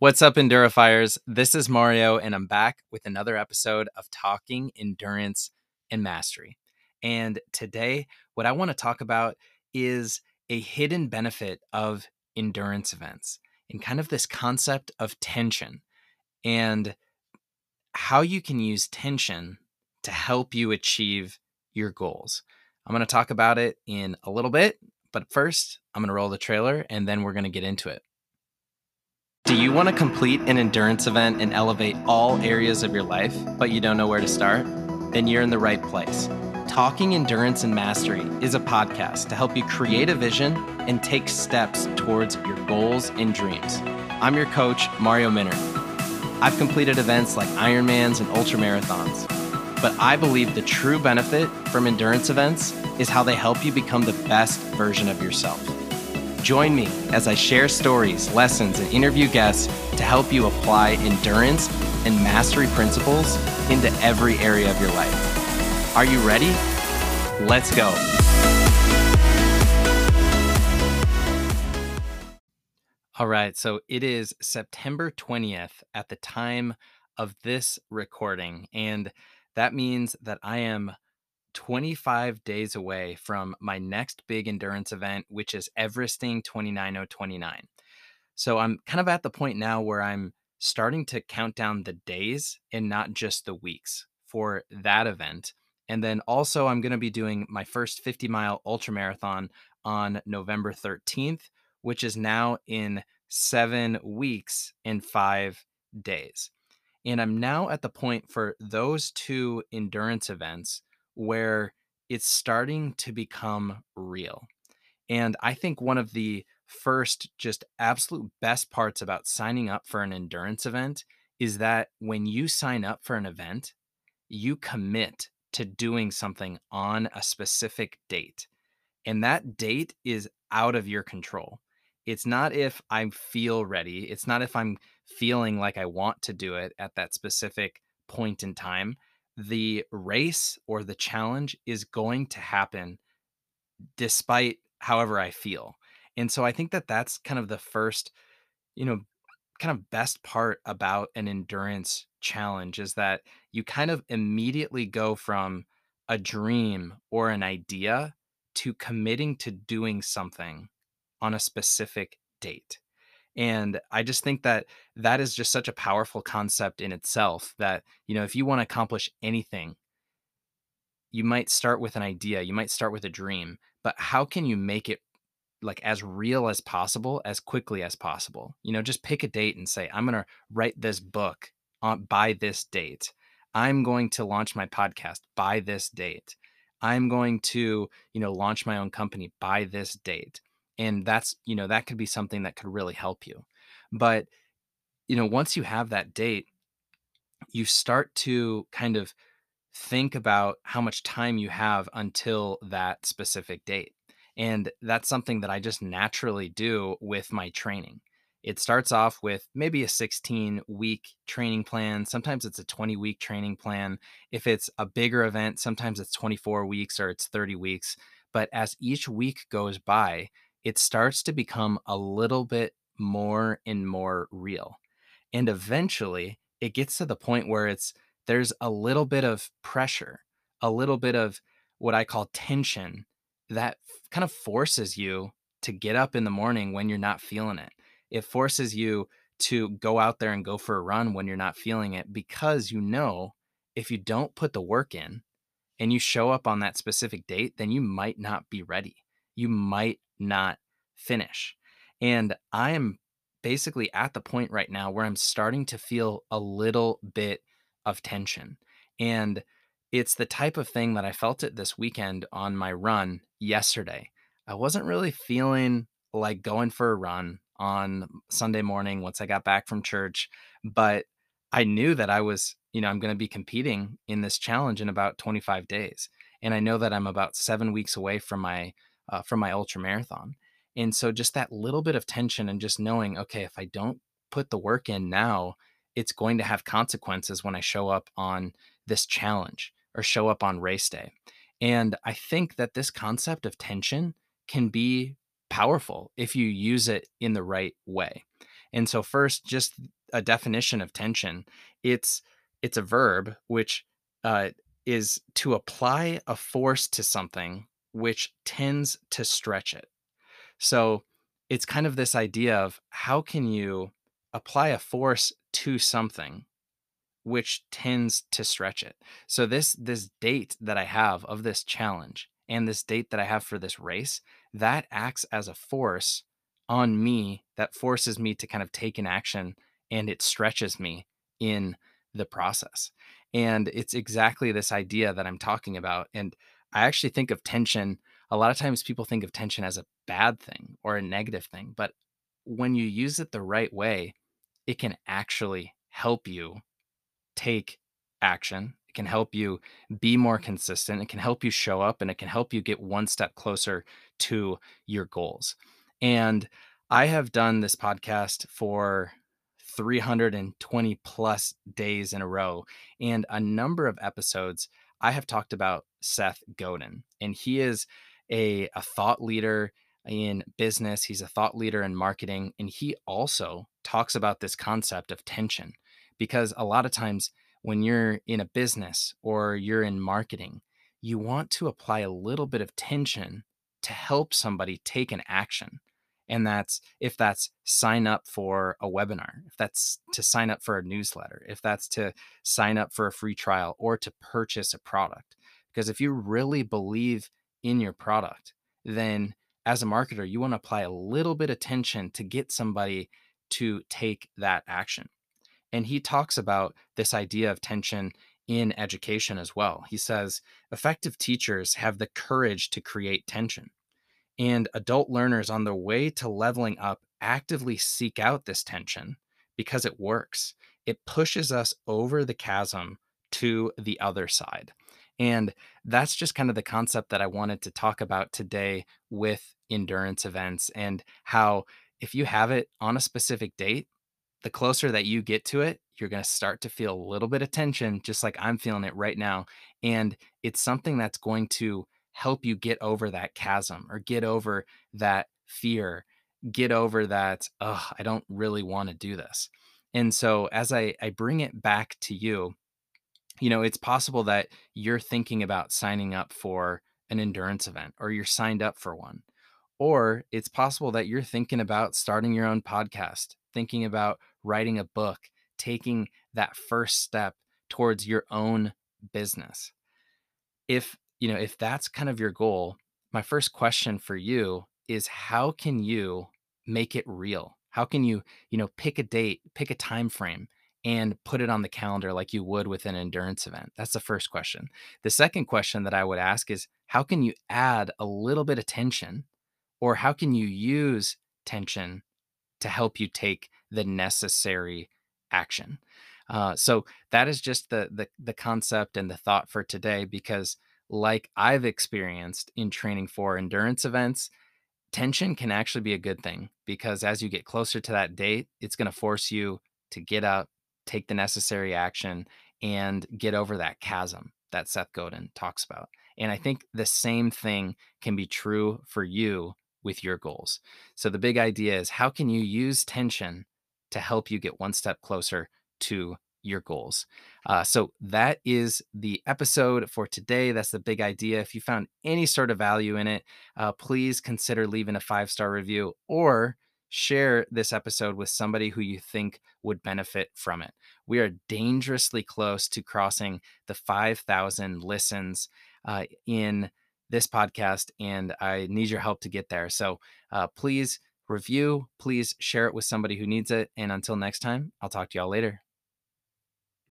What's up, Endurifiers? This is Mario, and I'm back with another episode of Talking Endurance and Mastery. And today, what I want to talk about is a hidden benefit of endurance events and kind of this concept of tension and how you can use tension to help you achieve your goals. I'm going to talk about it in a little bit, but first, I'm going to roll the trailer and then we're going to get into it. Do you want to complete an endurance event and elevate all areas of your life, but you don't know where to start? Then you're in the right place. Talking Endurance and Mastery is a podcast to help you create a vision and take steps towards your goals and dreams. I'm your coach, Mario Minner. I've completed events like Ironmans and ultramarathons, but I believe the true benefit from endurance events is how they help you become the best version of yourself. Join me as I share stories, lessons, and interview guests to help you apply endurance and mastery principles into every area of your life. Are you ready? Let's go. All right, so it is September 20th at the time of this recording, and that means that I am 25 days away from my next big endurance event, which is Everesting 29029. So I'm kind of at the point now where I'm starting to count down the days and not just the weeks for that event. And then also, I'm going to be doing my first 50 mile ultra marathon on November 13th, which is now in seven weeks and five days. And I'm now at the point for those two endurance events where it's starting to become real. And I think one of the first, just absolute best parts about signing up for an endurance event is that when you sign up for an event, you commit to doing something on a specific date. And that date is out of your control. It's not if I feel ready, it's not if I'm feeling like I want to do it at that specific point in time the race or the challenge is going to happen despite however I feel. And so I think that that's kind of the first, you know, kind of best part about an endurance challenge is that you kind of immediately go from a dream or an idea to committing to doing something on a specific date. And I just think that that is just such a powerful concept in itself that, you know, if you want to accomplish anything, you might start with an idea, you might start with a dream, but how can you make it like as real as possible as quickly as possible? You know, just pick a date and say, I'm going to write this book on by this date. I'm going to launch my podcast by this date. I'm going to, you know, launch my own company by this date and that's you know that could be something that could really help you but you know once you have that date you start to kind of think about how much time you have until that specific date and that's something that I just naturally do with my training it starts off with maybe a 16 week training plan. Sometimes it's a 20 week training plan. If it's a bigger event, sometimes it's 24 weeks or it's 30 weeks. But as each week goes by, it starts to become a little bit more and more real. And eventually it gets to the point where it's there's a little bit of pressure, a little bit of what I call tension that kind of forces you to get up in the morning when you're not feeling it. It forces you to go out there and go for a run when you're not feeling it because you know if you don't put the work in and you show up on that specific date, then you might not be ready. You might not finish. And I am basically at the point right now where I'm starting to feel a little bit of tension. And it's the type of thing that I felt it this weekend on my run yesterday. I wasn't really feeling like going for a run on Sunday morning once I got back from church, but I knew that I was, you know, I'm going to be competing in this challenge in about 25 days. And I know that I'm about 7 weeks away from my uh, from my ultra marathon. And so just that little bit of tension and just knowing, okay, if I don't put the work in now, it's going to have consequences when I show up on this challenge or show up on race day. And I think that this concept of tension can be powerful if you use it in the right way. And so first, just a definition of tension. It's it's a verb which uh, is to apply a force to something which tends to stretch it. So it's kind of this idea of how can you apply a force to something which tends to stretch it. So this this date that I have of this challenge and this date that I have for this race, that acts as a force on me that forces me to kind of take an action and it stretches me in the process. And it's exactly this idea that I'm talking about. And I actually think of tension. A lot of times people think of tension as a bad thing or a negative thing. But when you use it the right way, it can actually help you take action. It can help you be more consistent. It can help you show up and it can help you get one step closer to your goals. And I have done this podcast for 320 plus days in a row. And a number of episodes, I have talked about Seth Godin, and he is a, a thought leader in business. He's a thought leader in marketing. And he also talks about this concept of tension because a lot of times when you're in a business or you're in marketing, you want to apply a little bit of tension to help somebody take an action and that's if that's sign up for a webinar if that's to sign up for a newsletter if that's to sign up for a free trial or to purchase a product because if you really believe in your product then as a marketer you want to apply a little bit of tension to get somebody to take that action and he talks about this idea of tension in education as well. He says effective teachers have the courage to create tension. And adult learners on their way to leveling up actively seek out this tension because it works. It pushes us over the chasm to the other side. And that's just kind of the concept that I wanted to talk about today with endurance events and how if you have it on a specific date, the closer that you get to it, you're going to start to feel a little bit of tension, just like I'm feeling it right now. And it's something that's going to help you get over that chasm or get over that fear, get over that, oh, I don't really want to do this. And so as I, I bring it back to you, you know, it's possible that you're thinking about signing up for an endurance event or you're signed up for one. Or it's possible that you're thinking about starting your own podcast, thinking about writing a book, taking that first step towards your own business. If you know, if that's kind of your goal, my first question for you is how can you make it real? How can you, you know, pick a date, pick a time frame and put it on the calendar like you would with an endurance event? That's the first question. The second question that I would ask is how can you add a little bit of tension or how can you use tension to help you take the necessary action? Uh, so that is just the, the the concept and the thought for today because like I've experienced in training for endurance events, tension can actually be a good thing because as you get closer to that date, it's going to force you to get up, take the necessary action, and get over that chasm that Seth Godin talks about. And I think the same thing can be true for you with your goals. So the big idea is how can you use tension to help you get one step closer to your goals. Uh, so that is the episode for today. That's the big idea. If you found any sort of value in it, uh, please consider leaving a five star review or share this episode with somebody who you think would benefit from it. We are dangerously close to crossing the 5,000 listens uh, in this podcast, and I need your help to get there. So uh, please review, please share it with somebody who needs it. And until next time, I'll talk to y'all later.